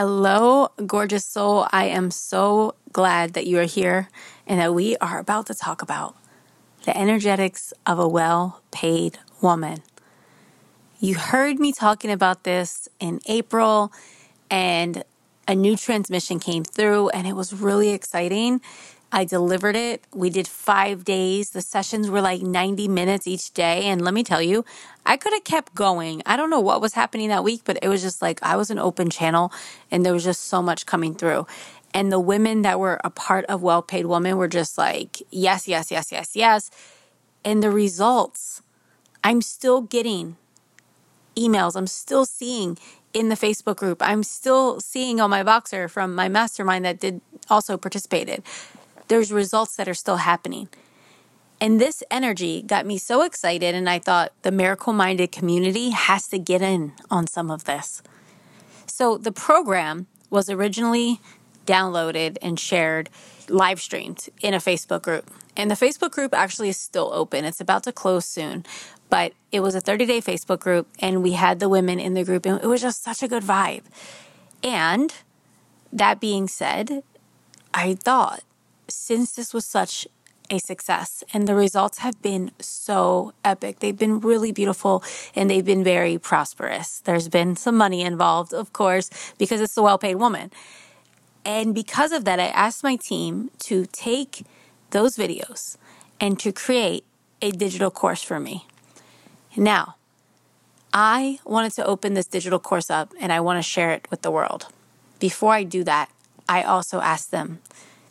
Hello, gorgeous soul. I am so glad that you are here and that we are about to talk about the energetics of a well paid woman. You heard me talking about this in April, and a new transmission came through, and it was really exciting I delivered it. We did five days. The sessions were like 90 minutes each day. And let me tell you, I could have kept going. I don't know what was happening that week, but it was just like I was an open channel and there was just so much coming through. And the women that were a part of Well Paid Woman were just like, yes, yes, yes, yes, yes. And the results, I'm still getting emails. I'm still seeing in the Facebook group. I'm still seeing on my Voxer from my mastermind that did also participated there's results that are still happening. And this energy got me so excited, and I thought the miracle minded community has to get in on some of this. So the program was originally downloaded and shared, live streamed in a Facebook group. And the Facebook group actually is still open. It's about to close soon, but it was a 30 day Facebook group, and we had the women in the group, and it was just such a good vibe. And that being said, I thought since this was such a success and the results have been so epic. They've been really beautiful and they've been very prosperous. There's been some money involved, of course, because it's a well paid woman. And because of that, I asked my team to take those videos and to create a digital course for me. Now, I wanted to open this digital course up and I want to share it with the world. Before I do that, I also asked them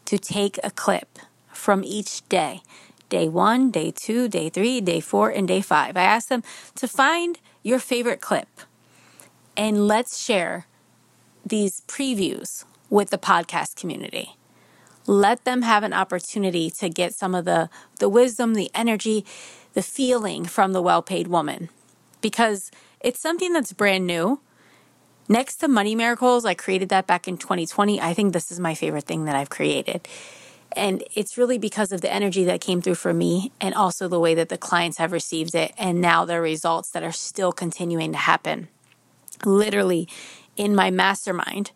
to take a clip from each day day one, day two, day three, day four, and day five. I asked them to find your favorite clip and let's share these previews with the podcast community. Let them have an opportunity to get some of the, the wisdom, the energy, the feeling from the well paid woman because it's something that's brand new. Next to Money Miracles, I created that back in 2020. I think this is my favorite thing that I've created. And it's really because of the energy that came through for me and also the way that the clients have received it and now the results that are still continuing to happen. Literally, in my mastermind,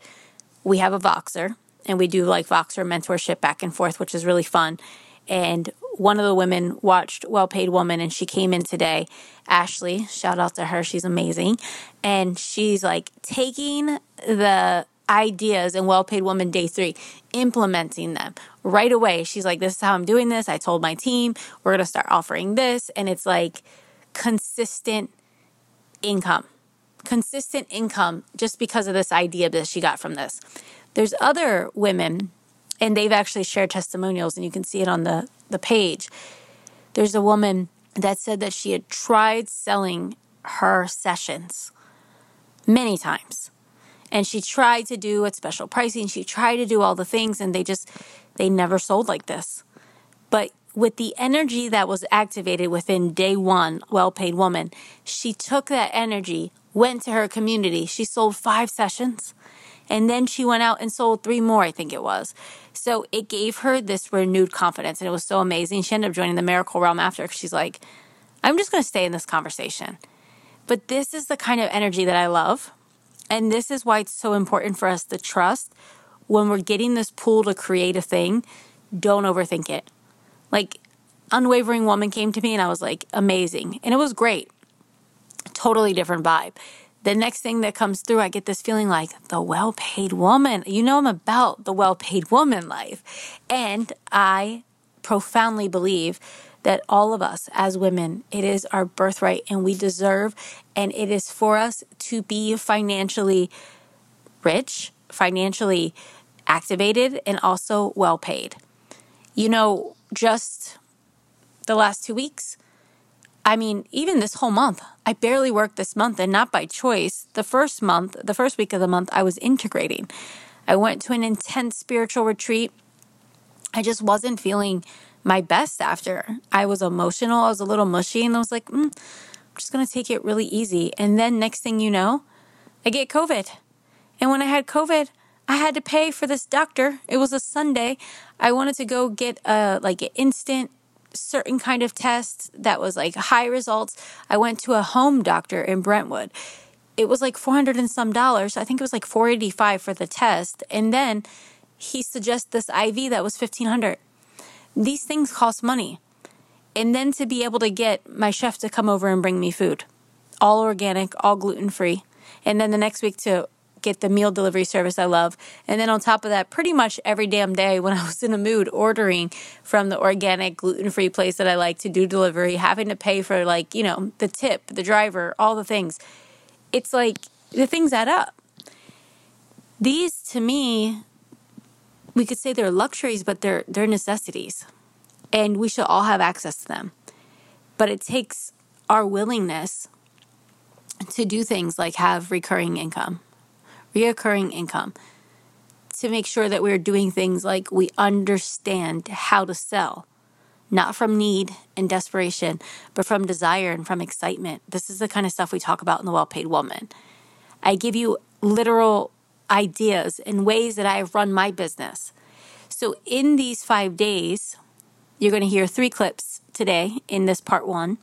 we have a Voxer and we do like Voxer mentorship back and forth, which is really fun. And one of the women watched Well Paid Woman and she came in today. Ashley, shout out to her, she's amazing. And she's like taking the ideas in Well Paid Woman Day Three, implementing them right away. She's like, This is how I'm doing this. I told my team we're going to start offering this. And it's like consistent income, consistent income just because of this idea that she got from this. There's other women and they've actually shared testimonials and you can see it on the the page. There's a woman that said that she had tried selling her sessions many times and she tried to do at special pricing. She tried to do all the things and they just they never sold like this. But with the energy that was activated within day one well paid woman she took that energy went to her community. She sold five sessions and then she went out and sold three more, I think it was. So it gave her this renewed confidence. And it was so amazing. She ended up joining the Miracle Realm after because she's like, I'm just going to stay in this conversation. But this is the kind of energy that I love. And this is why it's so important for us to trust when we're getting this pool to create a thing, don't overthink it. Like, Unwavering Woman came to me and I was like, amazing. And it was great. Totally different vibe the next thing that comes through, I get this feeling like the well paid woman. You know, I'm about the well paid woman life. And I profoundly believe that all of us as women, it is our birthright and we deserve, and it is for us to be financially rich, financially activated, and also well paid. You know, just the last two weeks, I mean, even this whole month, I barely worked this month and not by choice. The first month, the first week of the month, I was integrating. I went to an intense spiritual retreat. I just wasn't feeling my best after. I was emotional. I was a little mushy and I was like, mm, I'm just to take it really easy. And then next thing you know, I get COVID. And when I had COVID, I had to pay for this doctor. It was a Sunday. I wanted to go get a like an instant certain kind of test that was like high results. I went to a home doctor in Brentwood. it was like 400 and some dollars. I think it was like 485 for the test. And then he suggests this IV that was 1500. These things cost money. And then to be able to get my chef to come over and bring me food, all organic, all gluten free. And then the next week to get the meal delivery service I love. And then on top of that, pretty much every damn day when I was in a mood, ordering from the organic, gluten free place that I like to do delivery, having to pay for like, you know, the tip, the driver, all the things. It's like the things add up. These to me, we could say they're luxuries, but they're they're necessities. And we should all have access to them. But it takes our willingness to do things like have recurring income reoccurring income to make sure that we're doing things like we understand how to sell, not from need and desperation, but from desire and from excitement. This is the kind of stuff we talk about in the Well Paid Woman. I give you literal ideas and ways that I've run my business. So, in these five days, you're going to hear three clips today in this part one.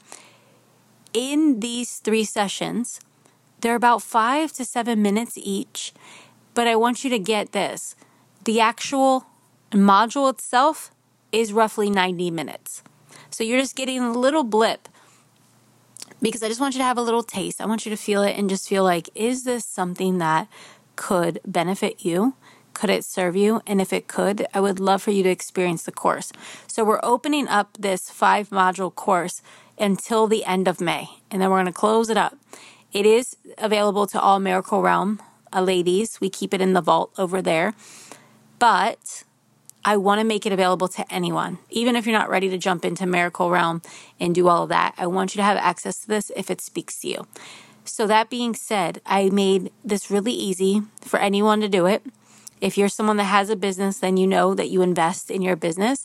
In these three sessions, they're about five to seven minutes each, but I want you to get this. The actual module itself is roughly 90 minutes. So you're just getting a little blip because I just want you to have a little taste. I want you to feel it and just feel like, is this something that could benefit you? Could it serve you? And if it could, I would love for you to experience the course. So we're opening up this five module course until the end of May, and then we're going to close it up. It is available to all Miracle Realm uh, ladies. We keep it in the vault over there. But I want to make it available to anyone. Even if you're not ready to jump into Miracle Realm and do all of that, I want you to have access to this if it speaks to you. So, that being said, I made this really easy for anyone to do it. If you're someone that has a business, then you know that you invest in your business.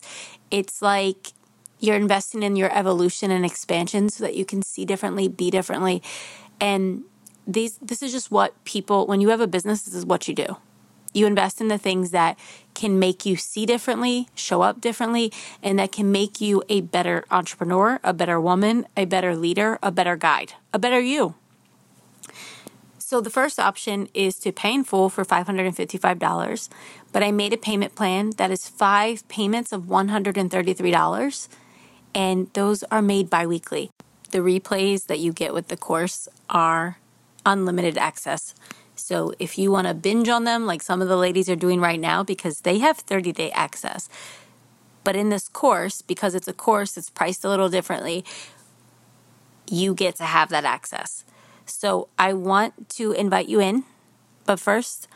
It's like you're investing in your evolution and expansion so that you can see differently, be differently, and these this is just what people when you have a business, this is what you do. You invest in the things that can make you see differently, show up differently, and that can make you a better entrepreneur, a better woman, a better leader, a better guide, a better you. So the first option is to pay in full for $555, but I made a payment plan that is five payments of $133, and those are made biweekly. The replays that you get with the course are unlimited access. So if you want to binge on them, like some of the ladies are doing right now, because they have 30 day access. But in this course, because it's a course, it's priced a little differently, you get to have that access. So I want to invite you in, but first,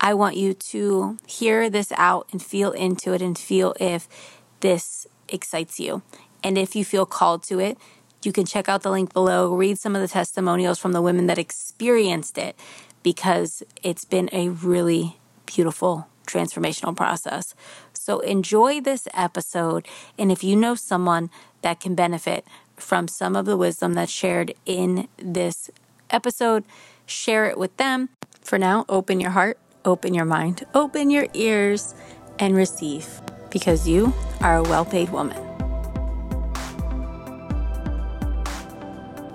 I want you to hear this out and feel into it and feel if this excites you. And if you feel called to it, you can check out the link below, read some of the testimonials from the women that experienced it because it's been a really beautiful transformational process. So enjoy this episode. And if you know someone that can benefit from some of the wisdom that's shared in this episode, share it with them. For now, open your heart, open your mind, open your ears, and receive because you are a well paid woman.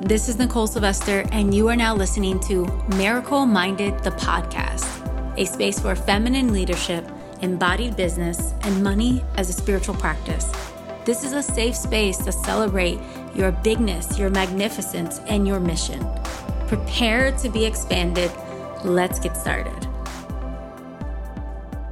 This is Nicole Sylvester, and you are now listening to Miracle Minded, the podcast, a space for feminine leadership, embodied business, and money as a spiritual practice. This is a safe space to celebrate your bigness, your magnificence, and your mission. Prepare to be expanded. Let's get started.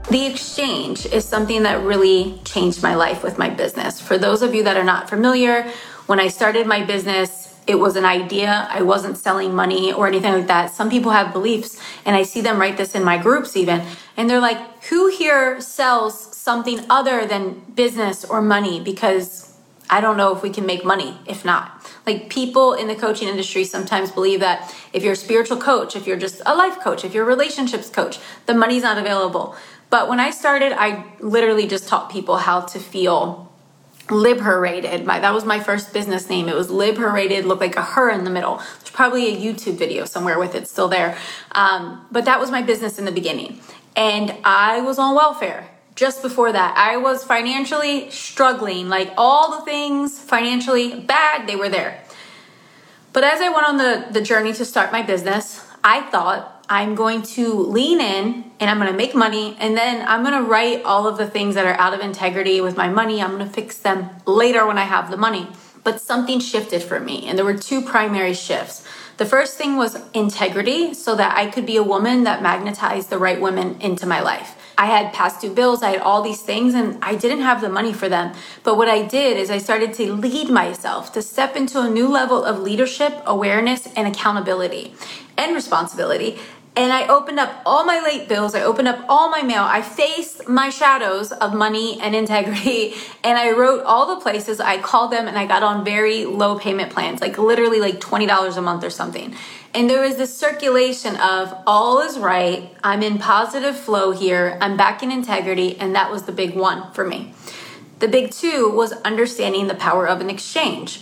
The exchange is something that really changed my life with my business. For those of you that are not familiar, when I started my business, it was an idea. I wasn't selling money or anything like that. Some people have beliefs, and I see them write this in my groups even, and they're like, Who here sells something other than business or money? Because I don't know if we can make money if not. Like people in the coaching industry sometimes believe that if you're a spiritual coach, if you're just a life coach, if you're a relationships coach, the money's not available. But when I started, I literally just taught people how to feel Liberated. My that was my first business name. It was Liberated. Looked like a her in the middle. There's probably a YouTube video somewhere with it still there. Um, but that was my business in the beginning, and I was on welfare. Just before that, I was financially struggling. Like all the things financially bad, they were there. But as I went on the, the journey to start my business, I thought I'm going to lean in and I'm going to make money and then I'm going to write all of the things that are out of integrity with my money. I'm going to fix them later when I have the money. But something shifted for me, and there were two primary shifts. The first thing was integrity, so that I could be a woman that magnetized the right women into my life. I had past due bills, I had all these things, and I didn't have the money for them. But what I did is I started to lead myself to step into a new level of leadership, awareness, and accountability and responsibility and I opened up all my late bills. I opened up all my mail. I faced my shadows of money and integrity. And I wrote all the places. I called them and I got on very low payment plans, like literally like $20 a month or something. And there was this circulation of all is right. I'm in positive flow here. I'm back in integrity. And that was the big one for me. The big two was understanding the power of an exchange.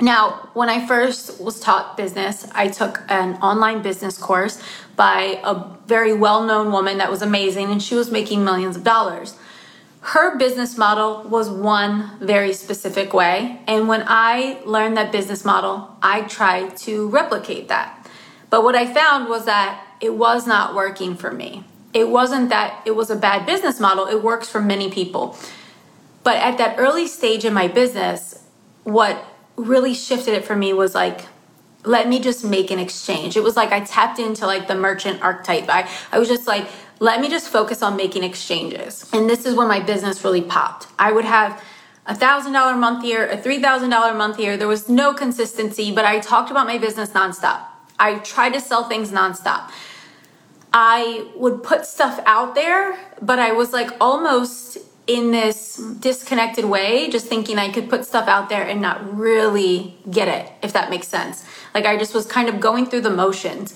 Now, when I first was taught business, I took an online business course by a very well known woman that was amazing, and she was making millions of dollars. Her business model was one very specific way, and when I learned that business model, I tried to replicate that. But what I found was that it was not working for me. It wasn't that it was a bad business model, it works for many people. But at that early stage in my business, what really shifted it for me was like let me just make an exchange. It was like I tapped into like the merchant archetype. I, I was just like, let me just focus on making exchanges. And this is where my business really popped. I would have a thousand dollar month year, a three thousand dollar month year. There was no consistency, but I talked about my business nonstop. I tried to sell things nonstop. I would put stuff out there, but I was like almost in this disconnected way, just thinking I could put stuff out there and not really get it, if that makes sense. Like I just was kind of going through the motions.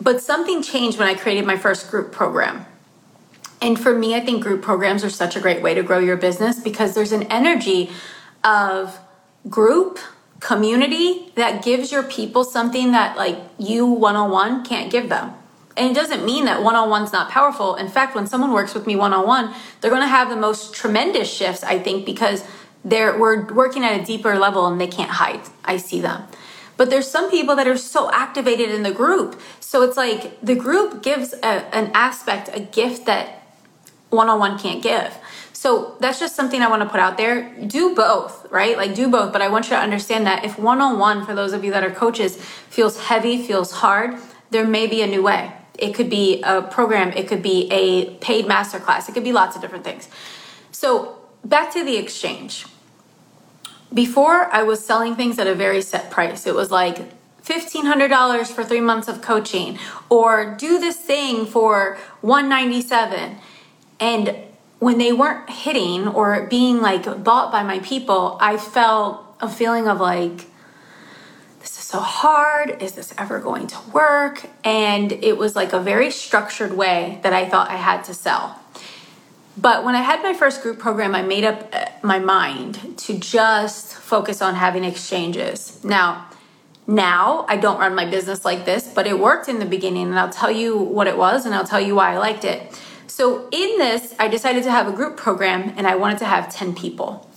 But something changed when I created my first group program. And for me, I think group programs are such a great way to grow your business because there's an energy of group community that gives your people something that like you one-on-one can't give them and it doesn't mean that one on one's not powerful. In fact, when someone works with me one on one, they're going to have the most tremendous shifts, I think, because they're we're working at a deeper level and they can't hide. I see them. But there's some people that are so activated in the group. So it's like the group gives a, an aspect, a gift that one on one can't give. So that's just something I want to put out there. Do both, right? Like do both. But I want you to understand that if one on one, for those of you that are coaches, feels heavy, feels hard, there may be a new way. It could be a program, it could be a paid masterclass, it could be lots of different things. So, back to the exchange. Before, I was selling things at a very set price. It was like $1500 for 3 months of coaching or do this thing for 197 and when they weren't hitting or being like bought by my people, I felt a feeling of like so hard. Is this ever going to work? And it was like a very structured way that I thought I had to sell. But when I had my first group program, I made up uh, my mind to just focus on having exchanges. Now, now I don't run my business like this, but it worked in the beginning, and I'll tell you what it was and I'll tell you why I liked it. So, in this, I decided to have a group program and I wanted to have 10 people.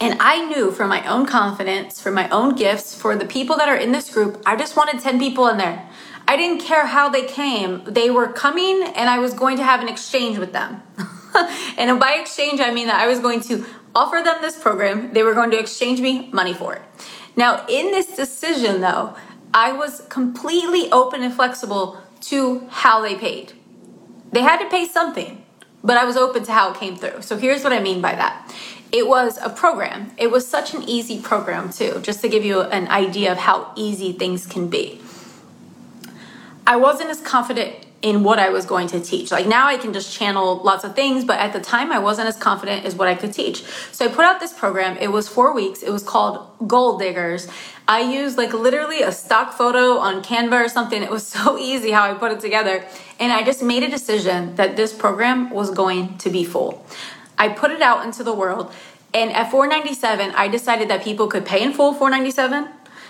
And I knew for my own confidence, for my own gifts, for the people that are in this group, I just wanted 10 people in there. I didn't care how they came. They were coming and I was going to have an exchange with them. and by exchange, I mean that I was going to offer them this program. They were going to exchange me money for it. Now, in this decision, though, I was completely open and flexible to how they paid. They had to pay something, but I was open to how it came through. So here's what I mean by that it was a program. It was such an easy program, too, just to give you an idea of how easy things can be. I wasn't as confident in what I was going to teach. Like now I can just channel lots of things, but at the time I wasn't as confident as what I could teach. So I put out this program. It was four weeks. It was called Gold Diggers. I used like literally a stock photo on Canva or something. It was so easy how I put it together. And I just made a decision that this program was going to be full. I put it out into the world. And at 497, I decided that people could pay in full 497.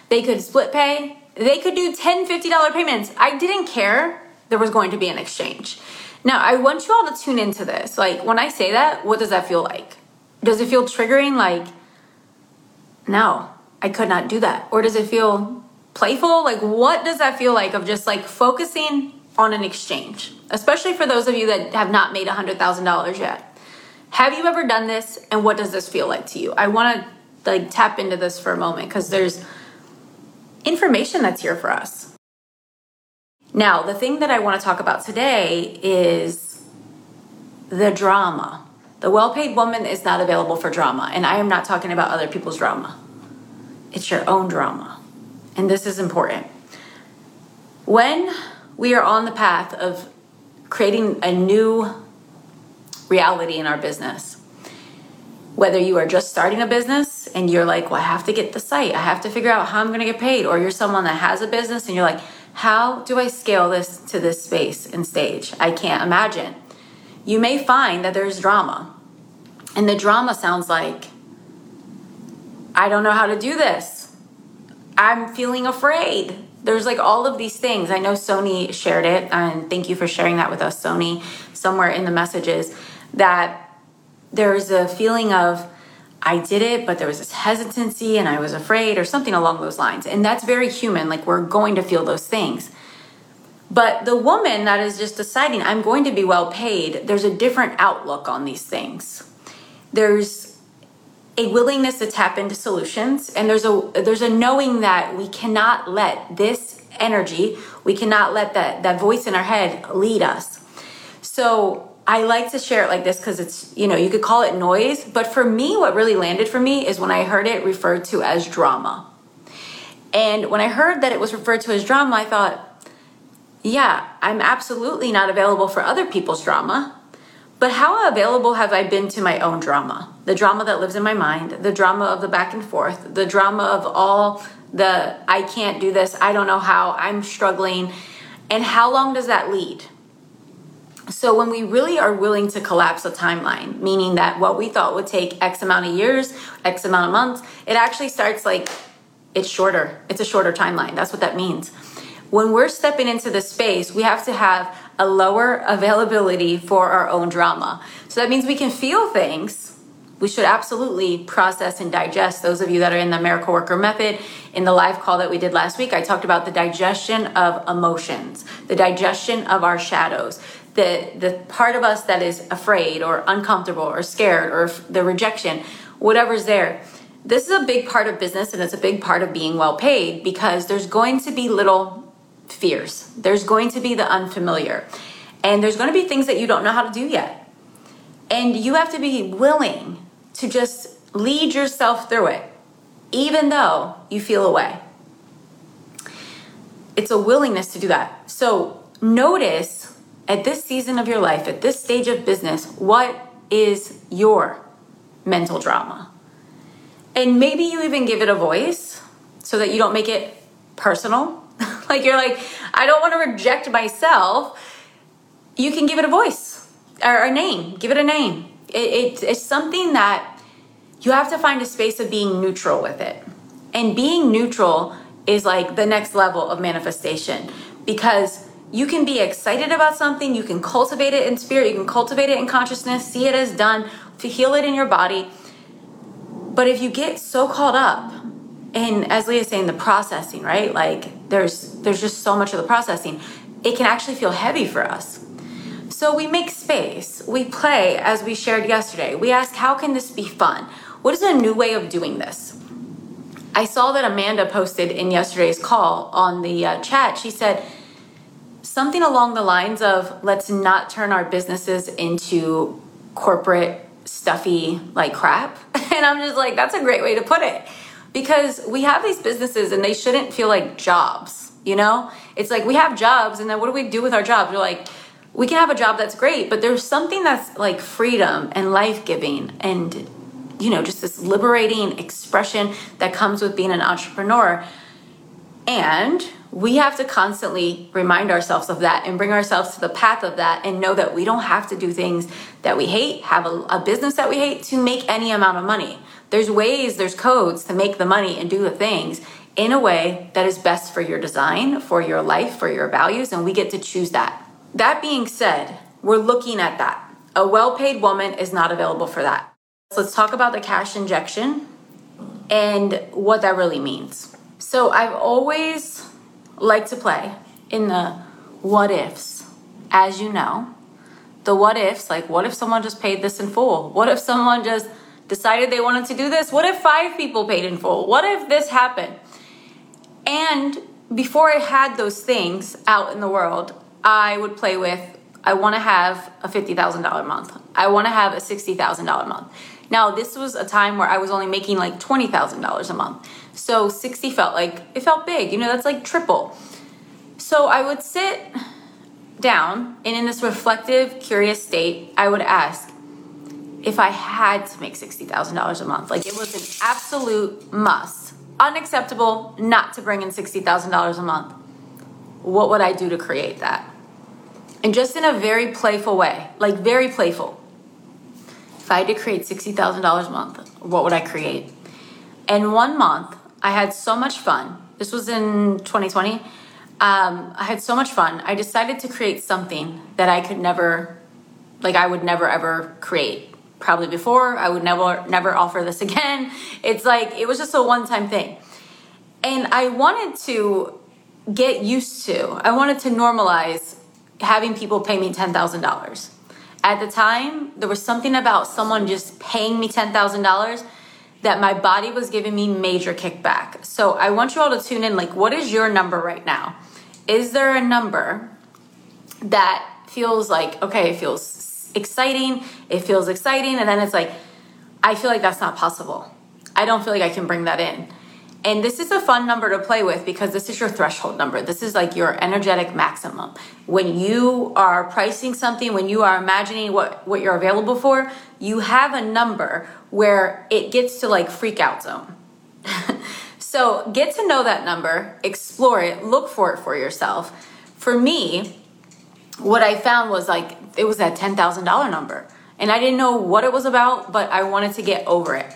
They could split pay. They could do 10 $50 payments. I didn't care. There was going to be an exchange. Now, I want you all to tune into this. Like, when I say that, what does that feel like? Does it feel triggering? Like, no, I could not do that. Or does it feel playful? Like, what does that feel like of just like focusing on an exchange? Especially for those of you that have not made $100,000 yet. Have you ever done this and what does this feel like to you? I want to like tap into this for a moment because there's information that's here for us. Now, the thing that I want to talk about today is the drama. The well paid woman is not available for drama, and I am not talking about other people's drama. It's your own drama. And this is important. When we are on the path of creating a new reality in our business, whether you are just starting a business and you're like, well, I have to get the site, I have to figure out how I'm to get paid, or you're someone that has a business and you're like, how do I scale this to this space and stage? I can't imagine. You may find that there's drama. And the drama sounds like, I don't know how to do this. I'm feeling afraid. There's like all of these things. I know Sony shared it, and thank you for sharing that with us, Sony, somewhere in the messages, that there's a feeling of, I did it, but there was this hesitancy and I was afraid, or something along those lines. And that's very human. Like, we're going to feel those things. But the woman that is just deciding, I'm going to be well paid, there's a different outlook on these things. There's a willingness to tap into solutions, and there's a there's a knowing that we cannot let this energy, we cannot let that, that voice in our head lead us. So I like to share it like this because it's, you know, you could call it noise, but for me, what really landed for me is when I heard it referred to as drama. And when I heard that it was referred to as drama, I thought, yeah, I'm absolutely not available for other people's drama. But how available have I been to my own drama? The drama that lives in my mind, the drama of the back and forth, the drama of all the I can't do this, I don't know how, I'm struggling. And how long does that lead? So when we really are willing to collapse a timeline, meaning that what we thought would take X amount of years, X amount of months, it actually starts like it's shorter. It's a shorter timeline. That's what that means. When we're stepping into the space, we have to have a lower availability for our own drama. So that means we can feel things. We should absolutely process and digest. Those of you that are in the Miracle Worker Method, in the live call that we did last week, I talked about the digestion of emotions, the digestion of our shadows the the part of us that is afraid or uncomfortable or scared or the rejection whatever's there this is a big part of business and it's a big part of being well paid because there's going to be little fears. There's going to be the unfamiliar. And there's going to be things that you don't know how to do yet. And you have to be willing to just lead yourself through it even though you feel away it's a willingness to do that. So notice at this season of your life, at this stage of business, what is your mental drama? And maybe you even give it a voice so that you don't make it personal. like you're like, I don't want to reject myself. You can give it a voice or a name, give it a name. It, it, it's something that you have to find a space of being neutral with it. And being neutral is like the next level of manifestation because you can be excited about something, you can cultivate it in spirit, you can cultivate it in consciousness, see it as done, to heal it in your body. But if you get so caught up in, as Leah's saying, the processing, right? Like there's there's just so much of the processing, it can actually feel heavy for us. So we make space, we play as we shared yesterday. We ask, how can this be fun? What is a new way of doing this? I saw that Amanda posted in yesterday's call on the uh, chat. She said, something along the lines of let's not turn our businesses into corporate stuffy like crap. And I'm just like, that's a great way to put it. Because we have these businesses and they shouldn't feel like jobs, you know? It's like we have jobs and then what do we do with our jobs? We're like, we can have a job that's great, but there's something that's like freedom and life giving and, you know, just this liberating expression that comes with being an entrepreneur. And we have to constantly remind ourselves of that and bring ourselves to the path of that and know that we don't have to do things that we hate, have a, a, business that we hate to make any amount of money. There's ways, there's codes to make the money and do the things in a way that is best for your design, for your life, for your values, and we get to choose that. That being said, we're looking at that. A well paid woman is not available for that. So let's talk about the cash injection and what that really means. So I've always liked to play in the what ifs, as you know. The what ifs, like what if someone just paid this in full? What if someone just decided they wanted to do this? What if five people paid in full? What if this happened? And before I had those things out in the world, I would play with I want to have a $50,000 month. I want to have a $60,000 month. Now, this was a time where I was only making like $20,000 a month. So 60 felt like it felt big. You know, that's like triple. So I would sit down and in this reflective, curious state, I would ask if I had to make $60,000 a month. Like it was an absolute must. Unacceptable not to bring in $60,000 a month. What would I do to create that? And just in a very playful way, like very playful. I had to create $60,000 a month, what would I create? And one month, I had so much fun. This was in 2020. Um, I had so much fun. I decided to create something that I could never, like, I would never ever create. Probably before, I would never, never offer this again. It's like, it was just a one time thing. And I wanted to get used to, I wanted to normalize having people pay me $10,000. At the time, there was something about someone just paying me $10,000 that my body was giving me major kickback. So I want you all to tune in like, what is your number right now? Is there a number that feels like, okay, it feels exciting, it feels exciting, and then it's like, I feel like that's not possible. I don't feel like I can bring that in. And this is a fun number to play with because this is your threshold number. This is like your energetic maximum. When you are pricing something, when you are imagining what, what you're available for, you have a number where it gets to like freak out zone. so get to know that number, explore it, look for it for yourself. For me, what I found was like it was that $10,000 number. And I didn't know what it was about, but I wanted to get over it.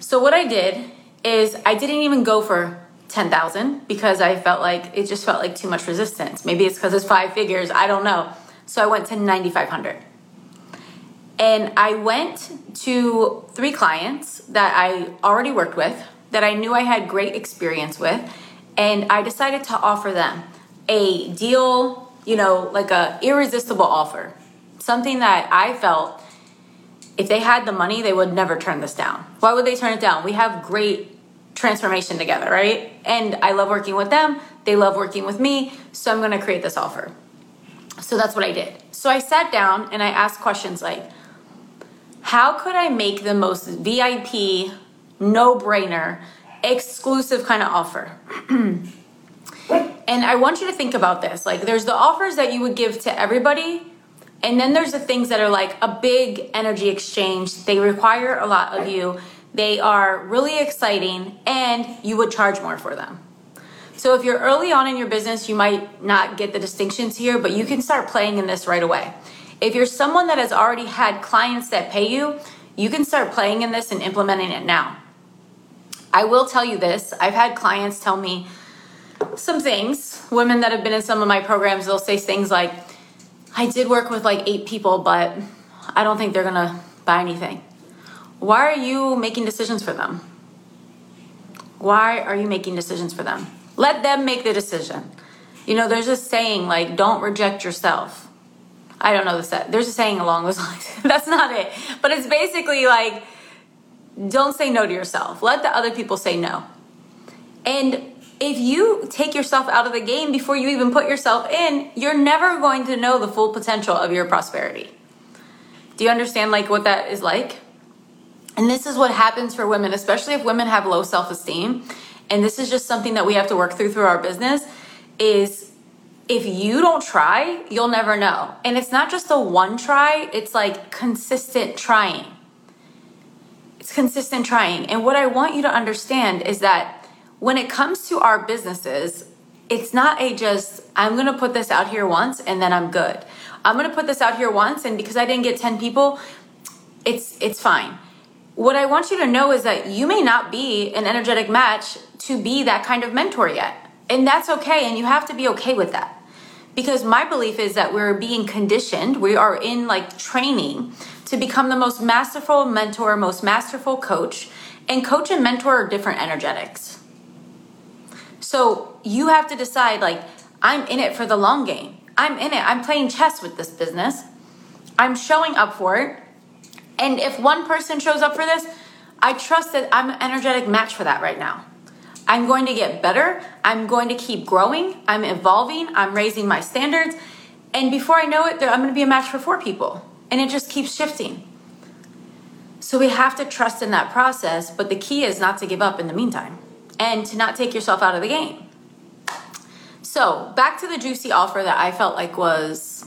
So what I did is I didn't even go for 10,000 because I felt like it just felt like too much resistance. Maybe it's because it's five figures, I don't know. So I went to 9,500. And I went to three clients that I already worked with, that I knew I had great experience with, and I decided to offer them a deal, you know, like a irresistible offer. Something that I felt if they had the money, they would never turn this down. Why would they turn it down? We have great transformation together, right? And I love working with them. They love working with me. So I'm going to create this offer. So that's what I did. So I sat down and I asked questions like, how could I make the most VIP, no brainer, exclusive kind of offer? and I want you to think about this. Like, there's the offers that you would give to everybody, and then there's the things that are like a big energy exchange. They require a lot of you they are really exciting and you would charge more for them. So if you're early on in your business, you might not get the distinctions here, but you can start playing in this right away. If you're someone that has already had clients that pay you, you can start playing in this and implementing it now. I will tell you this I've had clients tell me some things. Women that have been in some of my programs, they'll say things like, I did work with like eight people, but I don't think they're gonna buy anything. Why are you making decisions for them? Why are you making decisions for them? Let them make the decision. You know, there's a saying like, don't reject yourself. I don't know the set. There's a saying along those lines. That's not it. But it's basically like, don't say no to yourself. Let the other people say no. And if you take yourself out of the game before you even put yourself in, you're never going to know the full potential of your prosperity. Do you understand like what that is like? And this is what happens for women, especially if women have low self-esteem. And this is just something that we have to work through through our business is if you don't try, you'll never know. And it's not just a one try, it's like consistent trying. It's consistent trying. And what I want you to understand is that when it comes to our businesses, it's not a just, I'm gonna put this out here once and then I'm good. I'm gonna put this out here once and because I didn't get 10 people, it's it's fine what I want you to know is that you may not be an energetic match to be that kind of mentor yet. And that's okay. And you have to be okay with that. Because my belief is that we're being conditioned, we are in like training to become the most masterful mentor, most masterful coach. And coach and mentor are different energetics. So you have to decide like, I'm in it for the long game. I'm in it. I'm playing chess with this business. I'm showing up for it. And if one person shows up for this, I trust that I'm an energetic match for that right now. I'm going to get better. I'm going to keep growing. I'm evolving. I'm raising my standards. And before I know it, I'm going to be a match for four people. And it just keeps shifting. So we have to trust in that process. But the key is not to give up in the meantime and to not take yourself out of the game. So back to the juicy offer that I felt like was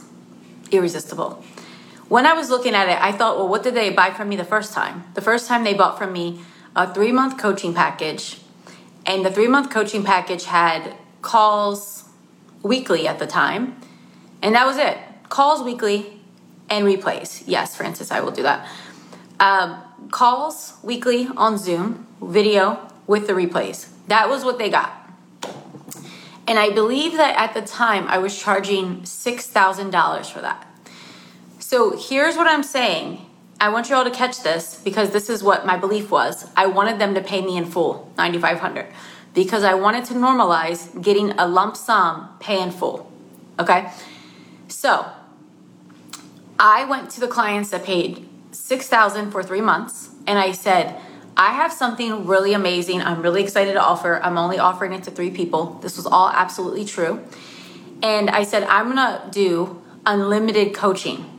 irresistible. When I was looking at it, I thought, well, what did they buy from me the first time? The first time they bought from me a three month coaching package and the three month coaching package had calls weekly at the time. And that was it calls weekly and replays. Yes, Francis, I will do that. Um, calls weekly on Zoom, video with the replays. That was what they got. And I believe that at the time I was charging $6,000 for that. So here's what I'm saying. I want you all to catch this because this is what my belief was. I wanted them to pay me in full, 9500 because I wanted to normalize getting a lump sum pay in full. Okay? So, I went to the clients that paid 6000 for 3 months and I said, I have something really amazing. I'm really excited to offer. I'm only offering it to 3 people. This was all absolutely true. And I said, I'm going to do unlimited coaching.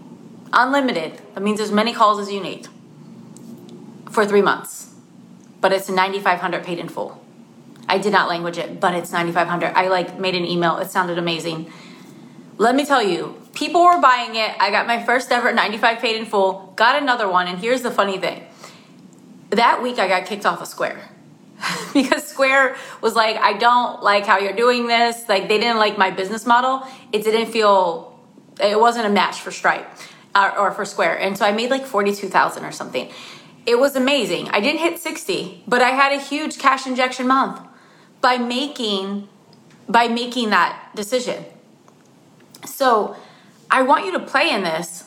Unlimited. That means as many calls as you need for 3 months. But it's 9500 paid in full. I did not language it, but it's 9500. I like made an email. It sounded amazing. Let me tell you, people were buying it. I got my first ever 95 paid in full, got another one, and here's the funny thing. That week I got kicked off of Square. because Square was like, I don't like how you're doing this. Like they didn't like my business model. It didn't feel it wasn't a match for Stripe or, or for Square. And so I made like 42,000 or something. It was amazing. I didn't hit 60, but I had a huge cash injection month by making by making that decision. So, I want you to play in this.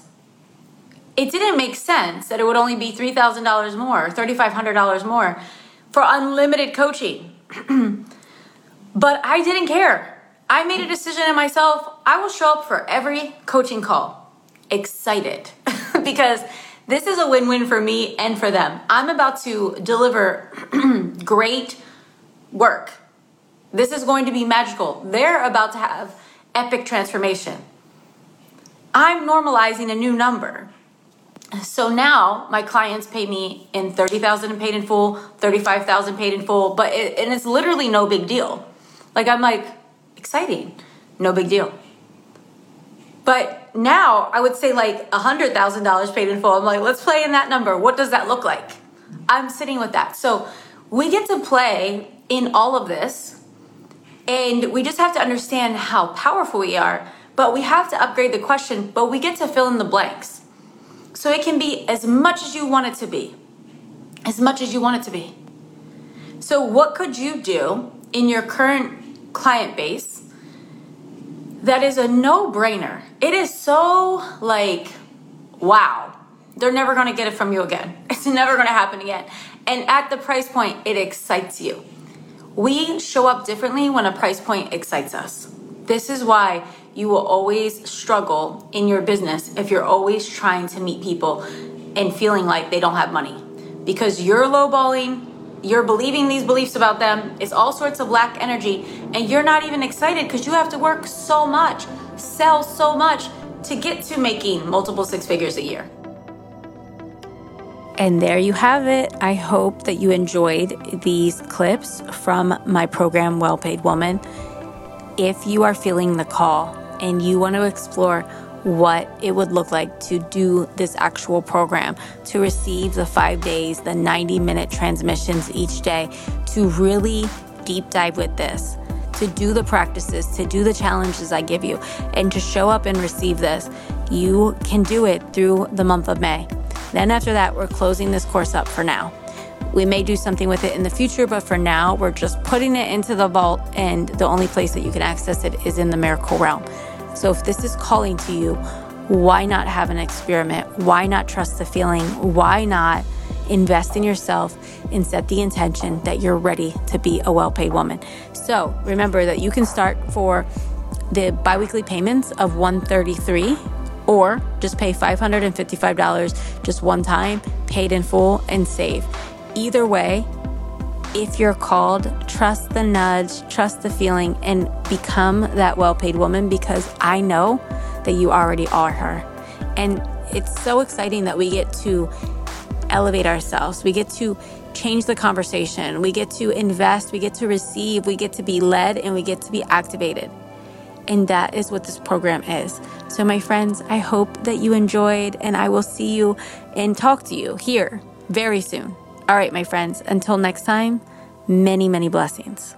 It didn't make sense that it would only be $3,000 more, $3,500 more for unlimited coaching. but I didn't care. I made a decision in myself. I will show up for every coaching call excited because this is a win win for me and for them. I'm about to deliver great work this is going to be magical. They're about to have epic transformation. I'm normalizing a new number. So now my clients pay me in 30,000 paid in full, 35,000 paid in full, but it, and it's literally no big deal. Like I'm like exciting, no big deal. But now I would say like $100,000 paid in full. I'm like, let's play in that number. What does that look like? I'm sitting with that. So we get to play in all of this and we just have to understand how powerful we are, but we have to upgrade the question, but we get to fill in the blanks. So it can be as much as you want it to be. As much as you want it to be. So, what could you do in your current client base that is a no brainer? It is so like, wow, they're never gonna get it from you again. It's never gonna happen again. And at the price point, it excites you. We show up differently when a price point excites us. This is why you will always struggle in your business if you're always trying to meet people and feeling like they don't have money. Because you're lowballing, you're believing these beliefs about them, it's all sorts of lack energy, and you're not even excited because you have to work so much, sell so much to get to making multiple six figures a year. And there you have it. I hope that you enjoyed these clips from my program, Well Paid Woman. If you are feeling the call and you want to explore what it would look like to do this actual program, to receive the five days, the 90 minute transmissions each day, to really deep dive with this, to do the practices, to do the challenges I give you, and to show up and receive this, you can do it through the month of May. Then after that, we're closing this course up for now. We may do something with it in the future, but for now, we're just putting it into the vault, and the only place that you can access it is in the miracle realm. So if this is calling to you, why not have an experiment? Why not trust the feeling? Why not invest in yourself and set the intention that you're ready to be a well paid woman. So remember that you can start for the biweekly payments of 133 or just pay $555 just one time, paid in full, and save. Either way, if you're called, trust the nudge, trust the feeling, and become that well paid woman because I know that you already are her. And it's so exciting that we get to elevate ourselves. We get to change the conversation. We get to invest. We get to receive. We get to be led and we get to be activated. And that is what this program is. So, my friends, I hope that you enjoyed, and I will see you and talk to you here very soon. All right, my friends, until next time, many, many blessings.